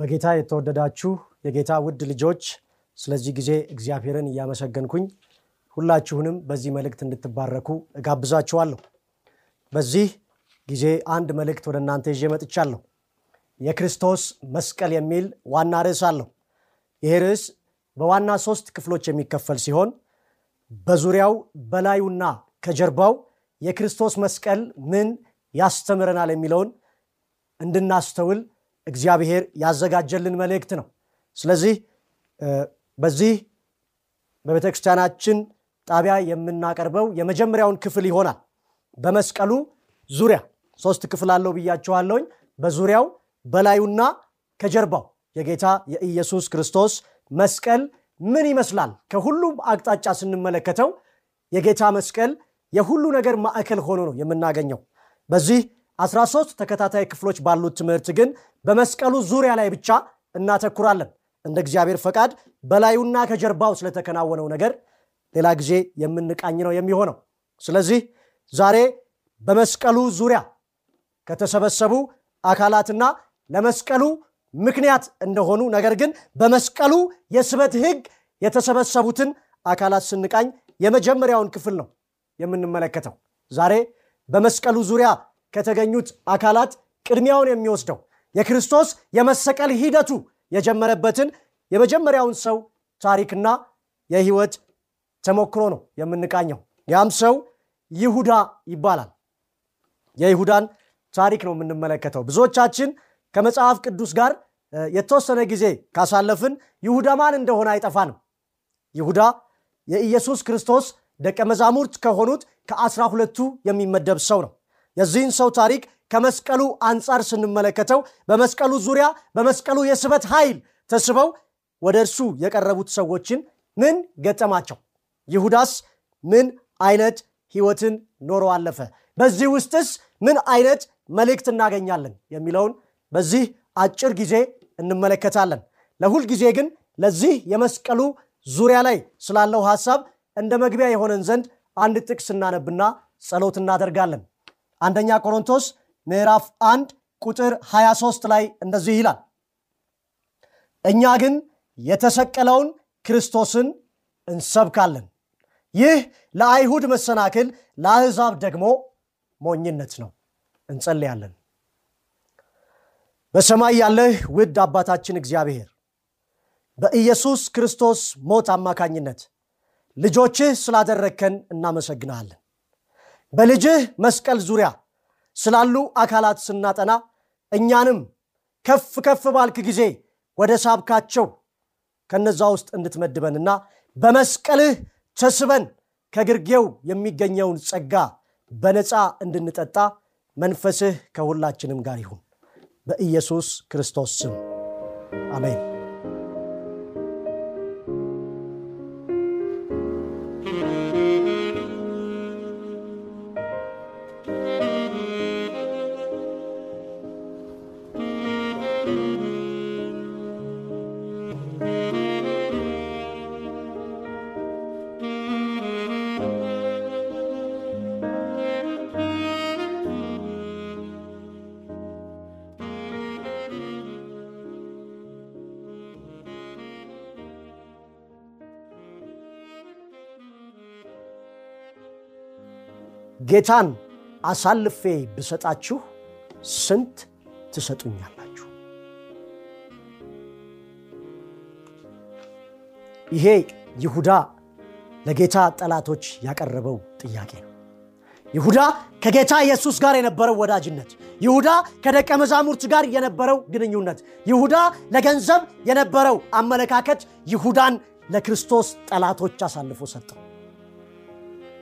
በጌታ የተወደዳችሁ የጌታ ውድ ልጆች ስለዚህ ጊዜ እግዚአብሔርን እያመሰገንኩኝ ሁላችሁንም በዚህ መልእክት እንድትባረኩ እጋብዛችኋለሁ። በዚህ ጊዜ አንድ መልእክት ወደ እናንተ ይዤ መጥቻለሁ። የክርስቶስ መስቀል የሚል ዋና ርዕስ አለው። ይሄ ርዕስ በዋና ሶስት ክፍሎች የሚከፈል ሲሆን በዙሪያው በላዩና ከጀርባው የክርስቶስ መስቀል ምን ያስተምረናል የሚለውን እንድናስተውል እግዚአብሔር ያዘጋጀልን መልእክት ነው። ስለዚህ በዚህ በቤተ ክርስቲያናችን ጣቢያ የምናቀርበው የመጀመሪያውን ክፍል ይሆናል። በመስቀሉ ዙሪያ ሶስት ክፍል አለው ብያችኋለሁኝ። በዙሪያው በላዩና ከጀርባው የጌታ የኢየሱስ ክርስቶስ መስቀል ምን ይመስላል? ከሁሉም አቅጣጫ ስንመለከተው የጌታ መስቀል የሁሉ ነገር ማዕከል ሆኖ ነው የምናገኘው። በዚህ 13 ተከታታይ ክፍሎች ባሉት ትምህርት ግን በመስቀሉ ዙሪያ ላይ ብቻ እናተኩራለን። እንደ እግዚአብሔር ፈቃድ በላዩና ከጀርባው ስለተከናወነው ነገር ሌላ ጊዜ የምንቃኝ ነው የሚሆነው። ስለዚህ ዛሬ በመስቀሉ ዙሪያ ከተሰበሰቡ አካላትና ለመስቀሉ ምክንያት እንደሆኑ ነገር ግን በመስቀሉ የስበት ሕግ የተሰበሰቡትን አካላት ስንቃኝ የመጀመሪያውን ክፍል ነው የምንመለከተው። ዛሬ በመስቀሉ ዙሪያ ከተገኙት አካላት ቅድሚያውን የሚወስደው የክርስቶስ የመሰቀል ሂደቱ የጀመረበትን የመጀመሪያውን ሰው ታሪክና የህይወት ተሞክሮ ነው የምንቃኘው። ያም ሰው ይሁዳ ይባላል። የይሁዳን ታሪክ ነው የምንመለከተው። ብዙዎቻችን ከመጽሐፍ ቅዱስ ጋር የተወሰነ ጊዜ ካሳለፍን ይሁዳ ማን እንደሆነ አይጠፋንም። ይሁዳ የኢየሱስ ክርስቶስ ደቀ መዛሙርት ከሆኑት ከአስራ ሁለቱ የሚመደብ ሰው ነው። የዚህን ሰው ታሪክ ከመስቀሉ አንጻር ስንመለከተው በመስቀሉ ዙሪያ በመስቀሉ የስበት ኃይል ተስበው ወደ እርሱ የቀረቡት ሰዎችን ምን ገጠማቸው? ይሁዳስ ምን አይነት ህይወትን ኖሮ አለፈ? በዚህ ውስጥስ ምን አይነት መልእክት እናገኛለን የሚለውን በዚህ አጭር ጊዜ እንመለከታለን። ለሁል ጊዜ ግን ለዚህ የመስቀሉ ዙሪያ ላይ ስላለው ሐሳብ እንደ መግቢያ የሆነን ዘንድ አንድ ጥቅስ እናነብና ጸሎት እናደርጋለን። አንደኛ ቆሮንቶስ ምዕራፍ 1 ቁጥር 23 ላይ እንደዚህ ይላል፣ እኛ ግን የተሰቀለውን ክርስቶስን እንሰብካለን። ይህ ለአይሁድ መሰናክል፣ ለአሕዛብ ደግሞ ሞኝነት ነው። እንጸልያለን። በሰማይ ያለህ ውድ አባታችን እግዚአብሔር በኢየሱስ ክርስቶስ ሞት አማካኝነት ልጆችህ ስላደረግከን እናመሰግናለን። በልጅህ መስቀል ዙሪያ ስላሉ አካላት ስናጠና እኛንም ከፍ ከፍ ባልክ ጊዜ ወደ ሳብካቸው ከነዛ ውስጥ እንድትመድበንና በመስቀልህ ተስበን ከግርጌው የሚገኘውን ጸጋ በነፃ እንድንጠጣ መንፈስህ ከሁላችንም ጋር ይሁን። በኢየሱስ ክርስቶስ ስም አሜን። ጌታን አሳልፌ ብሰጣችሁ ስንት ትሰጡኛላችሁ? ይሄ ይሁዳ ለጌታ ጠላቶች ያቀረበው ጥያቄ ነው። ይሁዳ ከጌታ ኢየሱስ ጋር የነበረው ወዳጅነት፣ ይሁዳ ከደቀ መዛሙርት ጋር የነበረው ግንኙነት፣ ይሁዳ ለገንዘብ የነበረው አመለካከት ይሁዳን ለክርስቶስ ጠላቶች አሳልፎ ሰጠው።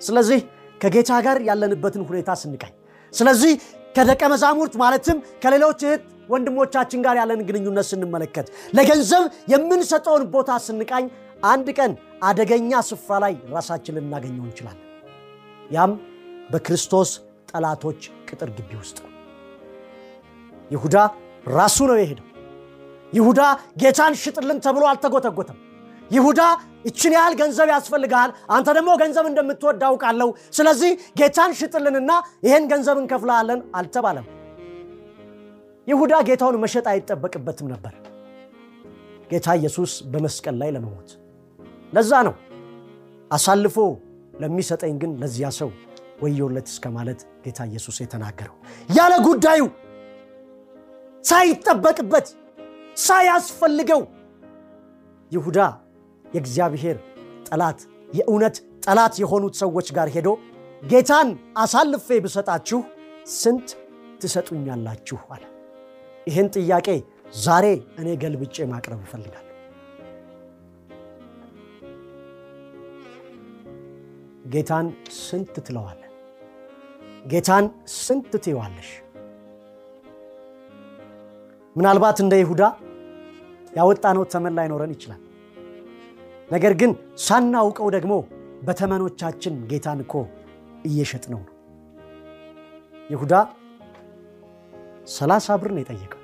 ስለዚህ ከጌታ ጋር ያለንበትን ሁኔታ ስንቃኝ፣ ስለዚህ ከደቀ መዛሙርት ማለትም ከሌሎች እህት ወንድሞቻችን ጋር ያለን ግንኙነት ስንመለከት፣ ለገንዘብ የምንሰጠውን ቦታ ስንቃኝ፣ አንድ ቀን አደገኛ ስፍራ ላይ ራሳችን ልናገኘው እንችላለን። ያም በክርስቶስ ጠላቶች ቅጥር ግቢ ውስጥ ይሁዳ ራሱ ነው የሄደው። ይሁዳ ጌታን ሽጥልን ተብሎ አልተጎተጎተም። ይሁዳ ይችን ያህል ገንዘብ ያስፈልግሃል፣ አንተ ደግሞ ገንዘብ እንደምትወድ አውቃለሁ፣ ስለዚህ ጌታን ሽጥልንና ይህን ገንዘብ እንከፍልሃለን አልተባለም። ይሁዳ ጌታውን መሸጥ አይጠበቅበትም ነበር፣ ጌታ ኢየሱስ በመስቀል ላይ ለመሞት። ለዛ ነው አሳልፎ ለሚሰጠኝ ግን ለዚያ ሰው ወዮለት እስከ ማለት ጌታ ኢየሱስ የተናገረው ያለ ጉዳዩ ሳይጠበቅበት ሳያስፈልገው ይሁዳ የእግዚአብሔር ጠላት የእውነት ጠላት የሆኑት ሰዎች ጋር ሄዶ ጌታን አሳልፌ ብሰጣችሁ ስንት ትሰጡኛላችሁ አለ። ይህን ጥያቄ ዛሬ እኔ ገልብጬ ማቅረብ እፈልጋለሁ። ጌታን ስንት ትለዋለህ? ጌታን ስንት ትይዋለሽ? ምናልባት እንደ ይሁዳ ያወጣነው ተመን ላይኖረን ይችላል። ነገር ግን ሳናውቀው ደግሞ በተመኖቻችን ጌታን እኮ እየሸጥነው ነው። ይሁዳ ሰላሳ ብር ነው የጠየቀው።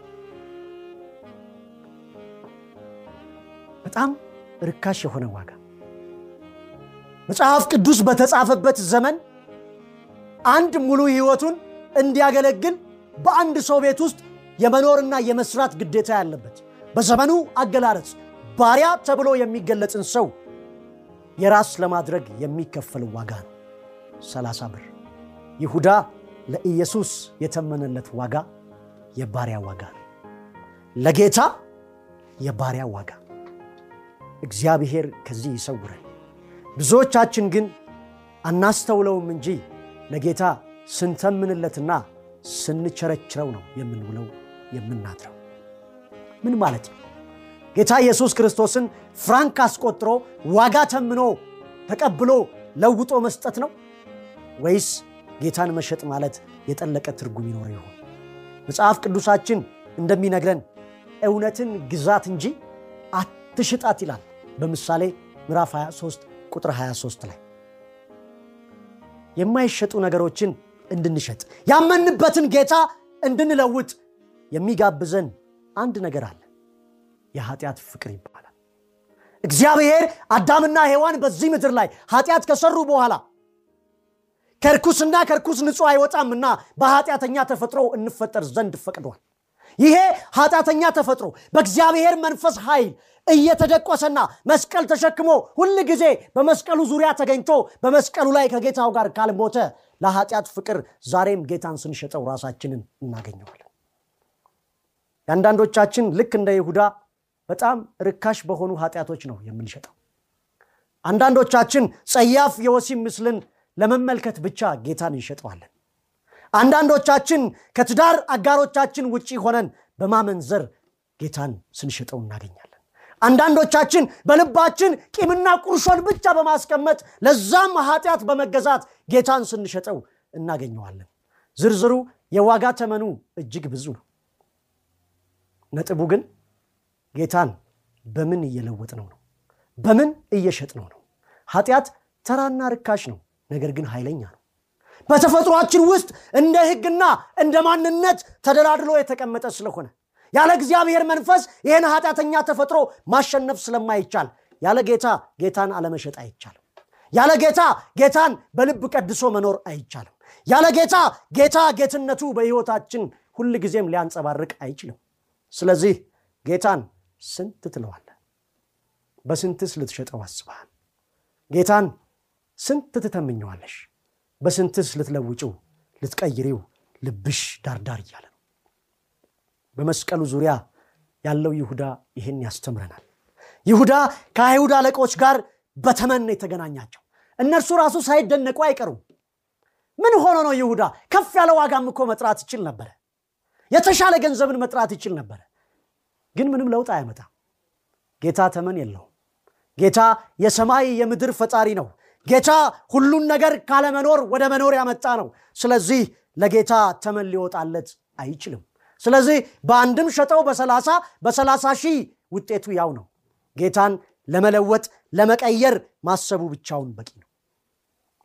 በጣም ርካሽ የሆነ ዋጋ። መጽሐፍ ቅዱስ በተጻፈበት ዘመን አንድ ሙሉ ሕይወቱን እንዲያገለግል በአንድ ሰው ቤት ውስጥ የመኖርና የመስራት ግዴታ ያለበት በዘመኑ አገላለጽ ባሪያ ተብሎ የሚገለጽን ሰው የራስ ለማድረግ የሚከፈል ዋጋ ነው፣ ሰላሳ ብር። ይሁዳ ለኢየሱስ የተመነለት ዋጋ የባሪያ ዋጋ ነው፣ ለጌታ የባሪያ ዋጋ። እግዚአብሔር ከዚህ ይሰውረን። ብዙዎቻችን ግን አናስተውለውም እንጂ ለጌታ ስንተምንለትና ስንቸረችረው ነው የምንውለው የምናድረው። ምን ማለት ነው? ጌታ ኢየሱስ ክርስቶስን ፍራንክ አስቆጥሮ ዋጋ ተምኖ ተቀብሎ ለውጦ መስጠት ነው ወይስ ጌታን መሸጥ ማለት የጠለቀ ትርጉም ይኖረው ይሆን? መጽሐፍ ቅዱሳችን እንደሚነግረን እውነትን ግዛት እንጂ አትሽጣት ይላል በምሳሌ ምዕራፍ 23 ቁጥር 23 ላይ የማይሸጡ ነገሮችን እንድንሸጥ ያመንበትን ጌታ እንድንለውጥ የሚጋብዘን አንድ ነገር አለ። የኃጢአት ፍቅር ይባላል። እግዚአብሔር አዳምና ሔዋን በዚህ ምድር ላይ ኃጢአት ከሰሩ በኋላ ከርኩስና ከርኩስ ንጹሕ አይወጣምና በኃጢአተኛ ተፈጥሮ እንፈጠር ዘንድ ፈቅዷል። ይሄ ኃጢአተኛ ተፈጥሮ በእግዚአብሔር መንፈስ ኃይል እየተደቆሰና መስቀል ተሸክሞ ሁል ጊዜ በመስቀሉ ዙሪያ ተገኝቶ በመስቀሉ ላይ ከጌታው ጋር ካልሞተ ለኃጢአት ፍቅር ዛሬም ጌታን ስንሸጠው ራሳችንን እናገኘዋለን። የአንዳንዶቻችን ልክ እንደ ይሁዳ በጣም ርካሽ በሆኑ ኃጢአቶች ነው የምንሸጠው። አንዳንዶቻችን ጸያፍ የወሲብ ምስልን ለመመልከት ብቻ ጌታን እንሸጠዋለን። አንዳንዶቻችን ከትዳር አጋሮቻችን ውጪ ሆነን በማመንዘር ጌታን ስንሸጠው እናገኛለን። አንዳንዶቻችን በልባችን ቂምና ቁርሾን ብቻ በማስቀመጥ ለዛም ኃጢአት በመገዛት ጌታን ስንሸጠው እናገኘዋለን። ዝርዝሩ የዋጋ ተመኑ እጅግ ብዙ ነው። ነጥቡ ግን ጌታን በምን እየለወጥነው ነው? በምን እየሸጥነው ነው? ኃጢአት ተራና ርካሽ ነው፣ ነገር ግን ኃይለኛ ነው። በተፈጥሯችን ውስጥ እንደ ሕግና እንደ ማንነት ተደላድሎ የተቀመጠ ስለሆነ ያለ እግዚአብሔር መንፈስ ይህን ኃጢአተኛ ተፈጥሮ ማሸነፍ ስለማይቻል ያለ ጌታ ጌታን አለመሸጥ አይቻልም። ያለ ጌታ ጌታን በልብ ቀድሶ መኖር አይቻልም። ያለ ጌታ ጌታ ጌትነቱ በሕይወታችን ሁል ጊዜም ሊያንጸባርቅ አይችልም። ስለዚህ ጌታን ስንት ትለዋለህ? በስንትስ ልትሸጠው አስበሃል? ጌታን ስንት ትተምኘዋለሽ? በስንትስ ልትለውጭው ልትቀይሪው ልብሽ ዳርዳር እያለ ነው። በመስቀሉ ዙሪያ ያለው ይሁዳ ይህን ያስተምረናል። ይሁዳ ከአይሁድ አለቆች ጋር በተመን የተገናኛቸው እነርሱ ራሱ ሳይደነቁ አይቀሩም። ምን ሆኖ ነው ይሁዳ? ከፍ ያለ ዋጋም እኮ መጥራት ይችል ነበረ። የተሻለ ገንዘብን መጥራት ይችል ነበረ። ግን ምንም ለውጥ አያመጣም። ጌታ ተመን የለውም። ጌታ የሰማይ የምድር ፈጣሪ ነው። ጌታ ሁሉን ነገር ካለመኖር ወደ መኖር ያመጣ ነው። ስለዚህ ለጌታ ተመን ሊወጣለት አይችልም። ስለዚህ በአንድም ሸጠው በሰላሳ በሰላሳ ሺህ ውጤቱ ያው ነው። ጌታን ለመለወጥ ለመቀየር ማሰቡ ብቻውን በቂ ነው።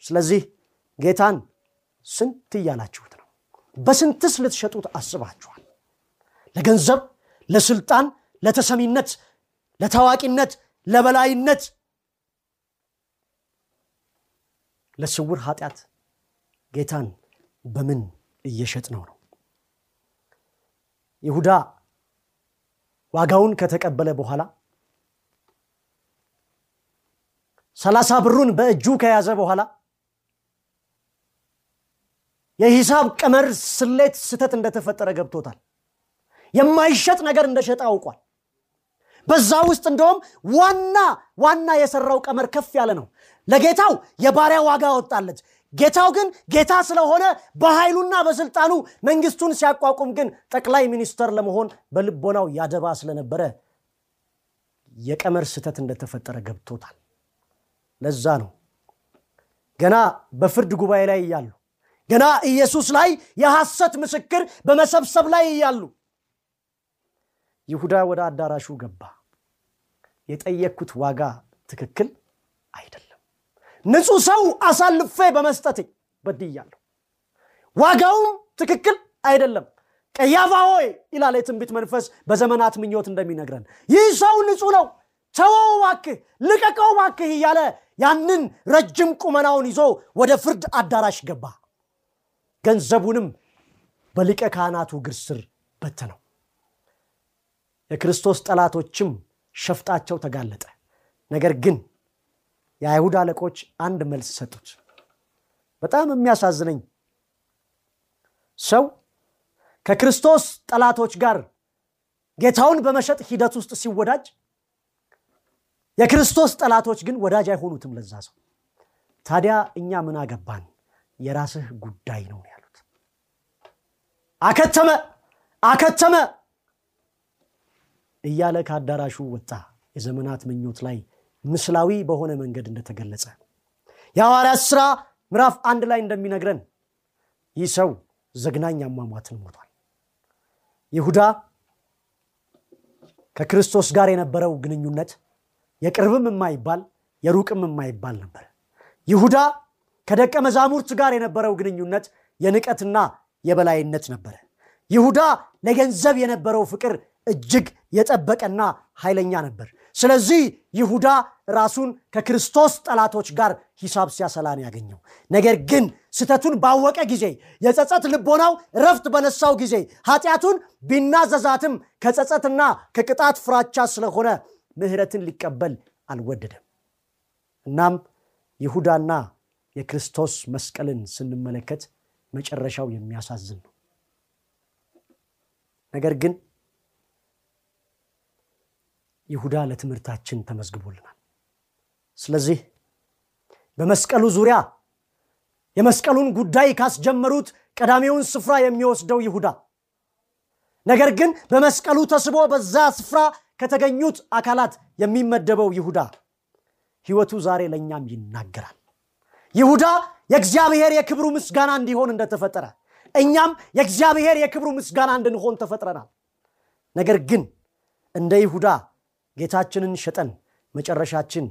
ስለዚህ ጌታን ስንት እያላችሁት ነው? በስንትስ ልትሸጡት አስባችኋል? ለገንዘብ ለስልጣን ለተሰሚነት ለታዋቂነት ለበላይነት ለስውር ኃጢአት ጌታን በምን እየሸጥ ነው? ነው ይሁዳ ዋጋውን ከተቀበለ በኋላ ሰላሳ ብሩን በእጁ ከያዘ በኋላ የሂሳብ ቀመር ስሌት ስተት እንደተፈጠረ ገብቶታል የማይሸጥ ነገር እንደሸጠ አውቋል። በዛ ውስጥ እንደውም ዋና ዋና የሰራው ቀመር ከፍ ያለ ነው። ለጌታው የባሪያ ዋጋ ወጣለት ጌታው ግን ጌታ ስለሆነ በኃይሉና በስልጣኑ መንግስቱን ሲያቋቁም ግን ጠቅላይ ሚኒስተር ለመሆን በልቦናው ያደባ ስለነበረ የቀመር ስተት እንደተፈጠረ ገብቶታል። ለዛ ነው ገና በፍርድ ጉባኤ ላይ እያሉ ገና ኢየሱስ ላይ የሐሰት ምስክር በመሰብሰብ ላይ እያሉ ይሁዳ ወደ አዳራሹ ገባ። የጠየቅኩት ዋጋ ትክክል አይደለም። ንጹህ ሰው አሳልፌ በመስጠቴ በድያለሁ። ዋጋውም ትክክል አይደለም። ቀያፋ ሆይ ይላል የትንቢት መንፈስ በዘመናት ምኞት እንደሚነግረን። ይህ ሰው ንጹህ ነው ተወው ባክህ ልቀቀው ባክህ እያለ ያንን ረጅም ቁመናውን ይዞ ወደ ፍርድ አዳራሽ ገባ። ገንዘቡንም በሊቀ ካህናቱ እግር ስር በተነው የክርስቶስ ጠላቶችም ሸፍጣቸው ተጋለጠ። ነገር ግን የአይሁድ አለቆች አንድ መልስ ሰጡት። በጣም የሚያሳዝነኝ ሰው ከክርስቶስ ጠላቶች ጋር ጌታውን በመሸጥ ሂደት ውስጥ ሲወዳጅ የክርስቶስ ጠላቶች ግን ወዳጅ አይሆኑትም ለዛ ሰው። ታዲያ እኛ ምን አገባን? የራስህ ጉዳይ ነው ያሉት። አከተመ! አከተመ እያለ ከአዳራሹ ወጣ። የዘመናት ምኞት ላይ ምስላዊ በሆነ መንገድ እንደተገለጸ። የሐዋርያት ሥራ ምዕራፍ አንድ ላይ እንደሚነግረን ይህ ሰው ዘግናኝ አሟሟትን ሞቷል። ይሁዳ ከክርስቶስ ጋር የነበረው ግንኙነት የቅርብም የማይባል የሩቅም የማይባል ነበር። ይሁዳ ከደቀ መዛሙርት ጋር የነበረው ግንኙነት የንቀትና የበላይነት ነበረ። ይሁዳ ለገንዘብ የነበረው ፍቅር እጅግ የጠበቀና ኃይለኛ ነበር። ስለዚህ ይሁዳ ራሱን ከክርስቶስ ጠላቶች ጋር ሂሳብ ሲያሰላን ያገኘው። ነገር ግን ስተቱን ባወቀ ጊዜ የጸጸት ልቦናው ረፍት በነሳው ጊዜ ኃጢአቱን ቢናዘዛትም ከጸጸትና ከቅጣት ፍራቻ ስለሆነ ምህረትን ሊቀበል አልወደደም። እናም ይሁዳና የክርስቶስ መስቀልን ስንመለከት መጨረሻው የሚያሳዝን ነው። ነገር ግን ይሁዳ ለትምህርታችን ተመዝግቦልናል። ስለዚህ በመስቀሉ ዙሪያ የመስቀሉን ጉዳይ ካስጀመሩት ቀዳሚውን ስፍራ የሚወስደው ይሁዳ ነገር ግን በመስቀሉ ተስቦ በዛ ስፍራ ከተገኙት አካላት የሚመደበው ይሁዳ ህይወቱ ዛሬ ለእኛም ይናገራል። ይሁዳ የእግዚአብሔር የክብሩ ምስጋና እንዲሆን እንደተፈጠረ እኛም የእግዚአብሔር የክብሩ ምስጋና እንድንሆን ተፈጥረናል። ነገር ግን እንደ ይሁዳ ጌታችንን ሸጠን መጨረሻችን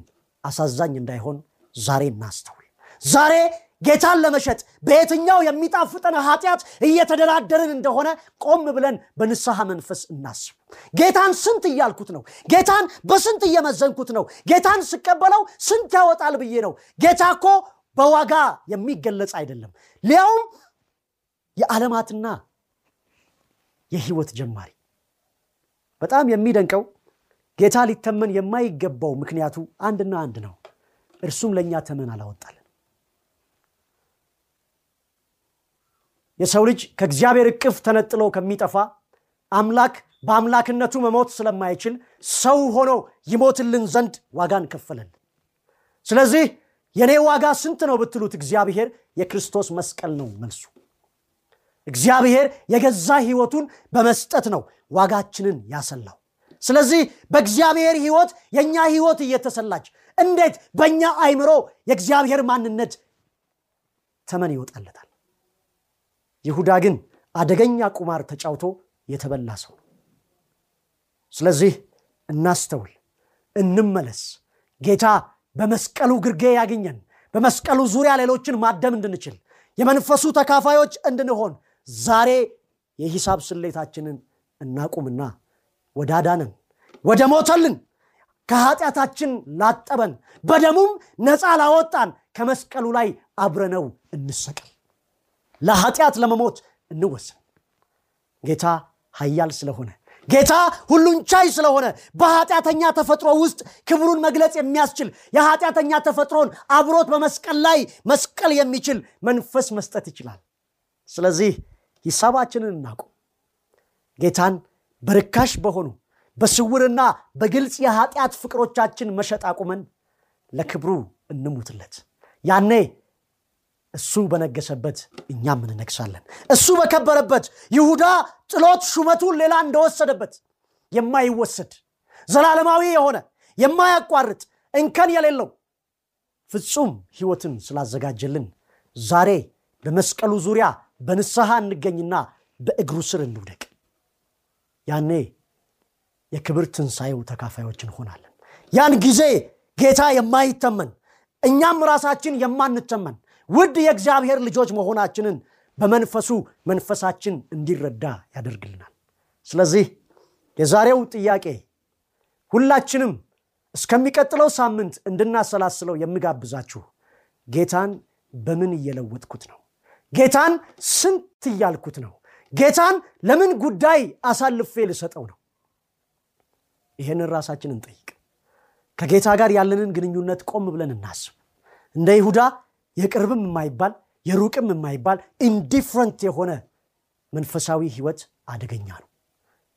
አሳዛኝ እንዳይሆን ዛሬ እናስተውል። ዛሬ ጌታን ለመሸጥ በየትኛው የሚጣፍጠን ኃጢአት እየተደራደርን እንደሆነ ቆም ብለን በንስሐ መንፈስ እናስብ። ጌታን ስንት እያልኩት ነው? ጌታን በስንት እየመዘንኩት ነው? ጌታን ስቀበለው ስንት ያወጣል ብዬ ነው? ጌታ እኮ በዋጋ የሚገለጽ አይደለም። ሊያውም የዓለማትና የህይወት ጀማሪ። በጣም የሚደንቀው ጌታ ሊተመን የማይገባው ምክንያቱ አንድና አንድ ነው። እርሱም ለእኛ ተመን አላወጣልን የሰው ልጅ ከእግዚአብሔር እቅፍ ተነጥሎ ከሚጠፋ አምላክ በአምላክነቱ መሞት ስለማይችል ሰው ሆኖ ይሞትልን ዘንድ ዋጋን ከፈለን። ስለዚህ የኔ ዋጋ ስንት ነው ብትሉት እግዚአብሔር የክርስቶስ መስቀል ነው መልሱ። እግዚአብሔር የገዛ ህይወቱን በመስጠት ነው ዋጋችንን ያሰላው ስለዚህ በእግዚአብሔር ህይወት የእኛ ህይወት እየተሰላች እንዴት በእኛ አይምሮ የእግዚአብሔር ማንነት ተመን ይወጣለታል? ይሁዳ ግን አደገኛ ቁማር ተጫውቶ የተበላ ሰው ስለዚህ እናስተውል እንመለስ። ጌታ በመስቀሉ ግርጌ ያገኘን በመስቀሉ ዙሪያ ሌሎችን ማደም እንድንችል የመንፈሱ ተካፋዮች እንድንሆን ዛሬ የሂሳብ ስሌታችንን እናቁምና ወደ አዳነን ወደ ሞተልን ከኃጢአታችን ላጠበን በደሙም ነፃ ላወጣን ከመስቀሉ ላይ አብረነው እንሰቀል። ለኃጢአት ለመሞት እንወስን ጌታ ሀያል ስለሆነ ጌታ ሁሉን ቻይ ስለሆነ በኃጢአተኛ ተፈጥሮ ውስጥ ክብሩን መግለጽ የሚያስችል የኃጢአተኛ ተፈጥሮን አብሮት በመስቀል ላይ መስቀል የሚችል መንፈስ መስጠት ይችላል። ስለዚህ ሂሳባችንን እናቁም። ጌታን በርካሽ በሆኑ በስውርና በግልጽ የኃጢአት ፍቅሮቻችን መሸጥ አቁመን ለክብሩ እንሙትለት። ያኔ እሱ በነገሰበት እኛም እንነግሳለን። እሱ በከበረበት ይሁዳ ጥሎት ሹመቱን ሌላ እንደወሰደበት የማይወሰድ ዘላለማዊ የሆነ የማያቋርጥ እንከን የሌለው ፍጹም ህይወትን ስላዘጋጀልን ዛሬ በመስቀሉ ዙሪያ በንስሐ እንገኝና በእግሩ ስር እንውደቅ ያኔ የክብር ትንሣኤው ተካፋዮች እንሆናለን። ያን ጊዜ ጌታ የማይተመን እኛም ራሳችን የማንተመን ውድ የእግዚአብሔር ልጆች መሆናችንን በመንፈሱ መንፈሳችን እንዲረዳ ያደርግልናል። ስለዚህ የዛሬው ጥያቄ ሁላችንም እስከሚቀጥለው ሳምንት እንድናሰላስለው የምጋብዛችሁ ጌታን በምን እየለወጥኩት ነው? ጌታን ስንት እያልኩት ነው ጌታን ለምን ጉዳይ አሳልፌ ልሰጠው ነው? ይህንን ራሳችን እንጠይቅ ከጌታ ጋር ያለንን ግንኙነት ቆም ብለን እናስብ። እንደ ይሁዳ የቅርብም የማይባል የሩቅም የማይባል indifferent የሆነ መንፈሳዊ ህይወት አደገኛ ነው።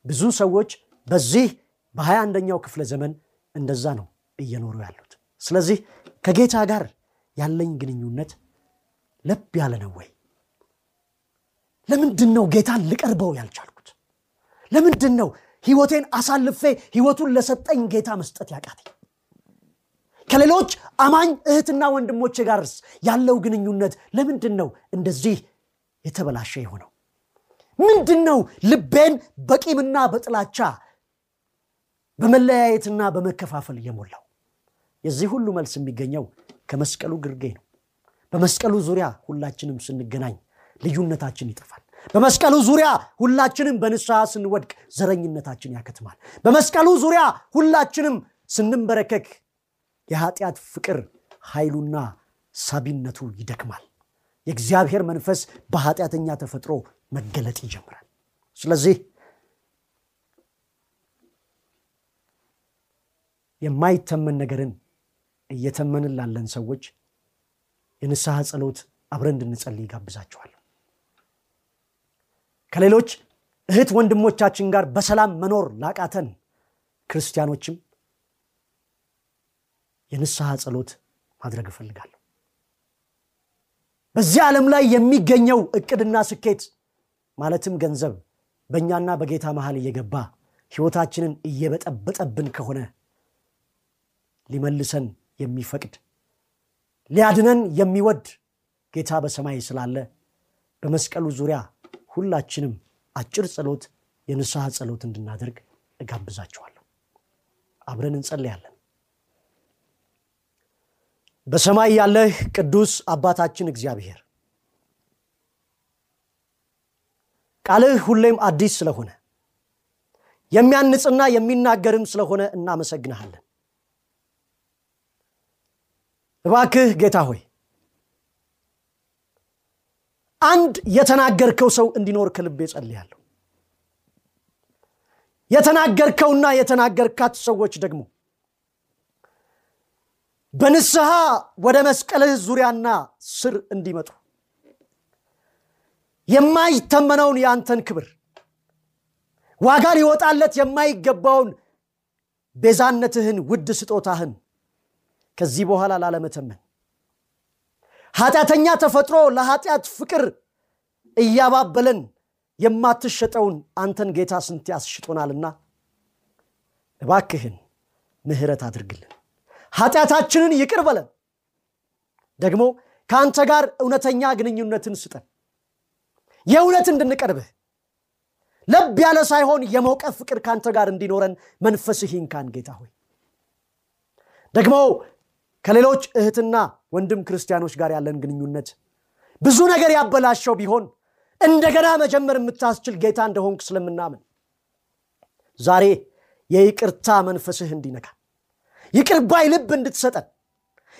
ብዙ ሰዎች በዚህ በሀያ አንደኛው ክፍለ ዘመን እንደዛ ነው እየኖሩ ያሉት። ስለዚህ ከጌታ ጋር ያለኝ ግንኙነት ለብ ያለ ነው ወይ ለምንድን ነው ጌታን ልቀርበው ያልቻልኩት? ለምንድን ነው ህይወቴን አሳልፌ ህይወቱን ለሰጠኝ ጌታ መስጠት ያቃተኝ? ከሌሎች አማኝ እህትና ወንድሞቼ ጋርስ ያለው ግንኙነት ለምንድን ነው እንደዚህ የተበላሸ የሆነው? ምንድን ነው ልቤን በቂምና በጥላቻ በመለያየትና በመከፋፈል የሞላው? የዚህ ሁሉ መልስ የሚገኘው ከመስቀሉ ግርጌ ነው። በመስቀሉ ዙሪያ ሁላችንም ስንገናኝ ልዩነታችን ይጠፋል። በመስቀሉ ዙሪያ ሁላችንም በንስሐ ስንወድቅ ዘረኝነታችን ያከትማል። በመስቀሉ ዙሪያ ሁላችንም ስንንበረከክ የኃጢአት ፍቅር ኃይሉና ሳቢነቱ ይደክማል። የእግዚአብሔር መንፈስ በኃጢአተኛ ተፈጥሮ መገለጥ ይጀምራል። ስለዚህ የማይተመን ነገርን እየተመንን ላለን ሰዎች የንስሐ ጸሎት አብረን እንድንጸልይ ይጋብዛችኋል ከሌሎች እህት ወንድሞቻችን ጋር በሰላም መኖር ላቃተን ክርስቲያኖችም የንስሐ ጸሎት ማድረግ እፈልጋለሁ። በዚህ ዓለም ላይ የሚገኘው እቅድና ስኬት ማለትም ገንዘብ በእኛና በጌታ መሃል እየገባ ህይወታችንን እየበጠበጠብን ከሆነ ሊመልሰን የሚፈቅድ ሊያድነን የሚወድ ጌታ በሰማይ ስላለ በመስቀሉ ዙሪያ ሁላችንም አጭር ጸሎት የንስሐ ጸሎት እንድናደርግ እጋብዛችኋለሁ። አብረን እንጸልያለን። በሰማይ ያለህ ቅዱስ አባታችን እግዚአብሔር ቃልህ ሁሌም አዲስ ስለሆነ የሚያንጽና የሚናገርም ስለሆነ እናመሰግንሃለን። እባክህ ጌታ ሆይ አንድ የተናገርከው ሰው እንዲኖር ከልቤ ጸልያለሁ የተናገርከውና የተናገርካት ሰዎች ደግሞ በንስሐ ወደ መስቀልህ ዙሪያና ስር እንዲመጡ የማይተመነውን የአንተን ክብር ዋጋ ሊወጣለት የማይገባውን ቤዛነትህን ውድ ስጦታህን ከዚህ በኋላ ላለመተመን ኃጢአተኛ ተፈጥሮ ለኃጢአት ፍቅር እያባበለን የማትሸጠውን አንተን ጌታ ስንት ያስሽጦናልና። እባክህን ምሕረት አድርግልን፣ ኃጢአታችንን ይቅር በለን፣ ደግሞ ከአንተ ጋር እውነተኛ ግንኙነትን ስጠን። የእውነት እንድንቀርብህ ለብ ያለ ሳይሆን የሞቀ ፍቅር ከአንተ ጋር እንዲኖረን መንፈስህ ይንካን ጌታ ሆይ። ደግሞ ከሌሎች እህትና ወንድም ክርስቲያኖች ጋር ያለን ግንኙነት ብዙ ነገር ያበላሸው ቢሆን እንደገና መጀመር የምታስችል ጌታ እንደሆንክ ስለምናምን ዛሬ የይቅርታ መንፈስህ እንዲነካ ይቅርባይ ልብ እንድትሰጠን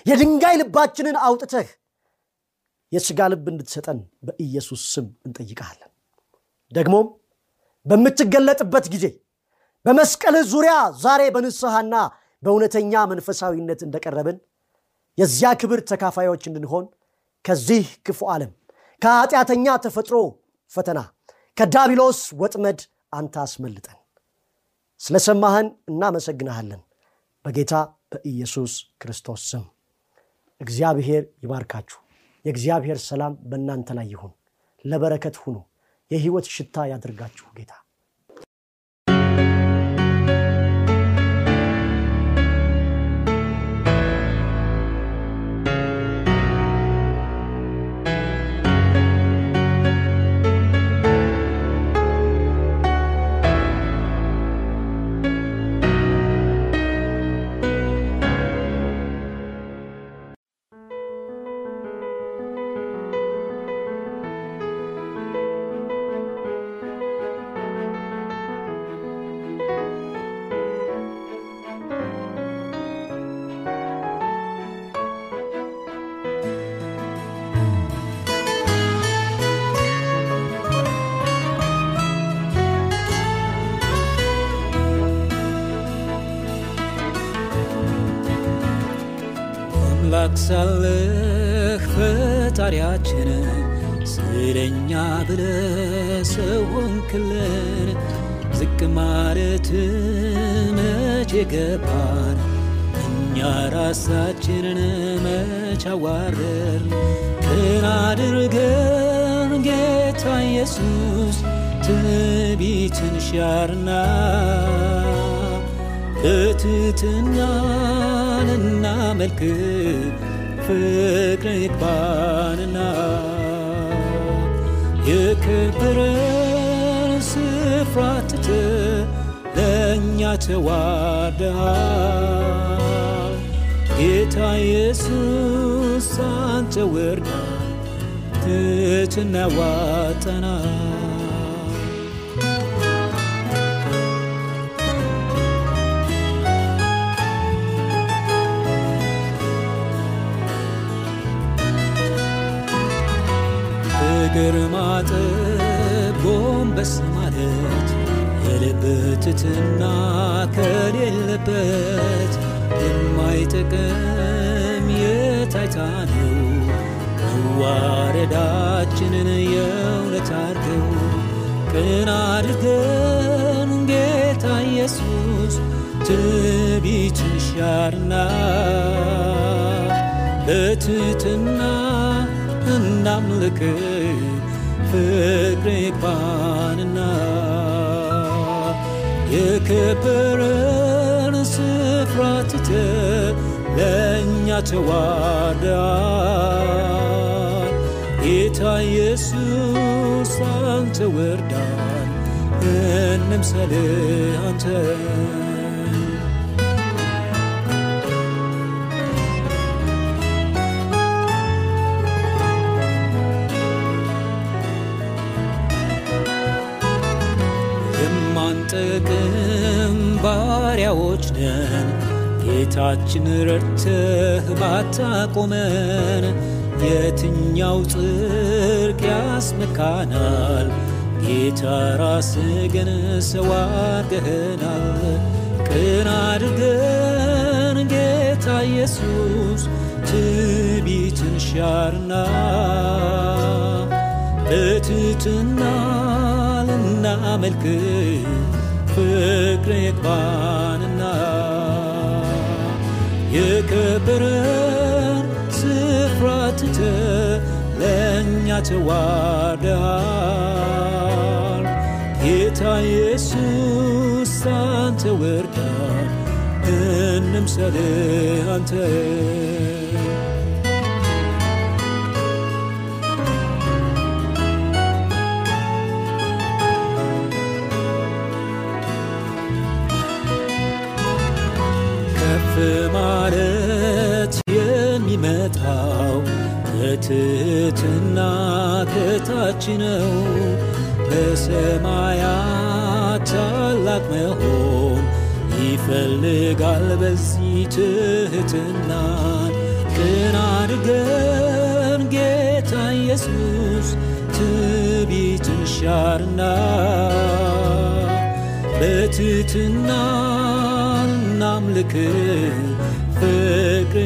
የድንጋይ ልባችንን አውጥተህ የሥጋ ልብ እንድትሰጠን በኢየሱስ ስም እንጠይቀሃለን። ደግሞም በምትገለጥበት ጊዜ በመስቀልህ ዙሪያ ዛሬ በንስሐና በእውነተኛ መንፈሳዊነት እንደቀረብን የዚያ ክብር ተካፋዮች እንድንሆን ከዚህ ክፉ ዓለም ከኃጢአተኛ ተፈጥሮ ፈተና ከዳቢሎስ ወጥመድ አንተ አስመልጠን። ስለሰማህን እናመሰግናሃለን። በጌታ በኢየሱስ ክርስቶስ ስም እግዚአብሔር ይባርካችሁ። የእግዚአብሔር ሰላም በእናንተ ላይ ይሁን። ለበረከት ሁኑ። የሕይወት ሽታ ያድርጋችሁ ጌታ ሳለህ ፈጣሪያችን ስለኛ ብለ ሰው ዝቅ ማለት መቼ ገባን? እኛ ራሳችንን መች አዋረርን? ቅን አድርገን ጌታ ኢየሱስ ትዕቢትን ሻርና በትሕትናን እናመልክ ፍቅር ይግባንና የከበረን ስፍራ ትተህ ለእኛ ተዋርደሃል። ጌታ ኢየሱስ አንተ ወርዳ ዋጠናል። እግር ማጠብ ጎንበስ ማለት የልብ ትሕትና ከሌለበት የማይጠቅም የታይታ ነው። መዋረዳችንን የእውነት አድርገው ቅን አድርገን ጌታ ኢየሱስ ትዕቢትን ሻርና በትሕትና እናምልክ ፍቅር ይግባንና የከበረን ስፍራ ትተህ ለእኛ ተዋርደሃል። ጌታ ኢየሱስ አንተ ወርዳን እንምሰልህ አንተን ባሪያዎች ነን። ጌታችን ረድተህ ባታቆመን የትኛው ጽድቅ ያስመካናል? ጌታ ራስህ ግን ሰው አድርገህናል። ቅን አድርገን ጌታ ኢየሱስ ትዕቢትን ሻርና በትሕትና ልናመልክ ፍቅር ይግባንና የከበረን ስፍራ ትተህ ለእኛ ተዋርደሃል። ጌታ ኢየሱስ አንተ ወርዳን እንምሰልህ አንተ የሚመጣው በትሕትና ከታች ነው። በሰማያት ታላቅ መሆን ይፈልጋል በዚህ ትሕትናን ቅን አድርገን ጌታ ኢየሱስ ትዕቢትን ሻርና በትሕትና እናምልክ። ፍቅር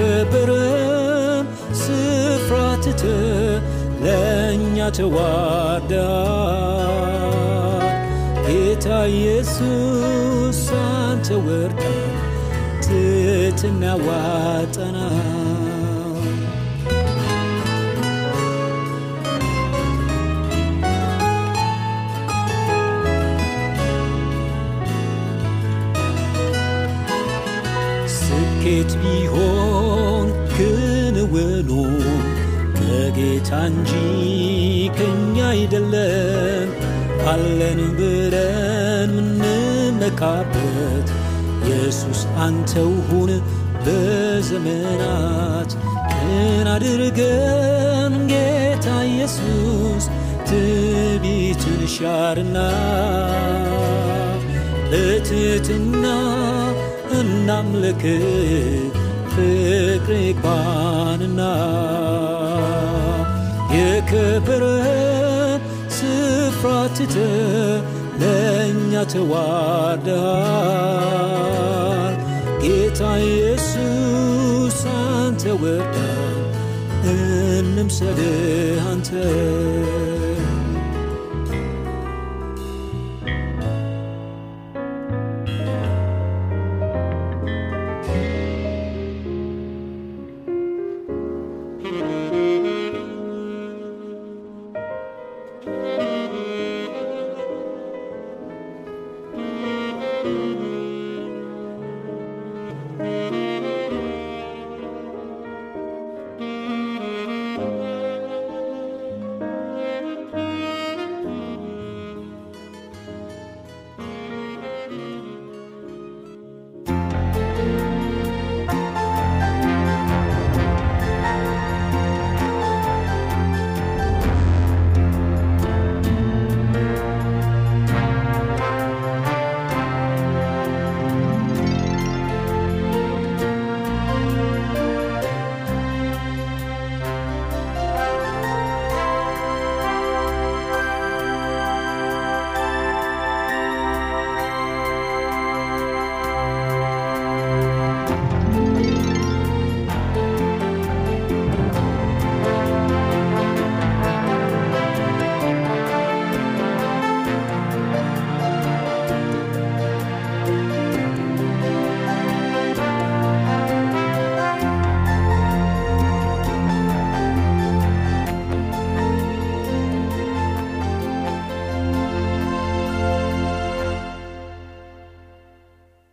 የከበረን ስፍራ ትተ ለእኛ ተዋርዳል ጌታ ኢየሱስ አንተ ወርዳ ትሕትና ያዋጠናል ስኬት ቢሆን ከጌታ እንጂ ከኛ አይደለም። አለን ብለን ምንመካበት ኢየሱስ አንተው ሁን በዘመናት ቅን አድርገን ጌታ ኢየሱስ ትዕቢትን ሻርና በትሕትና እናምልክ ፍቅር ይግባንና የከበረን ስፍራ ትተ ለእኛ ተዋርደሃል ጌታ ኢየሱስ አንተ ወርዳን እንምሰልህ አንተ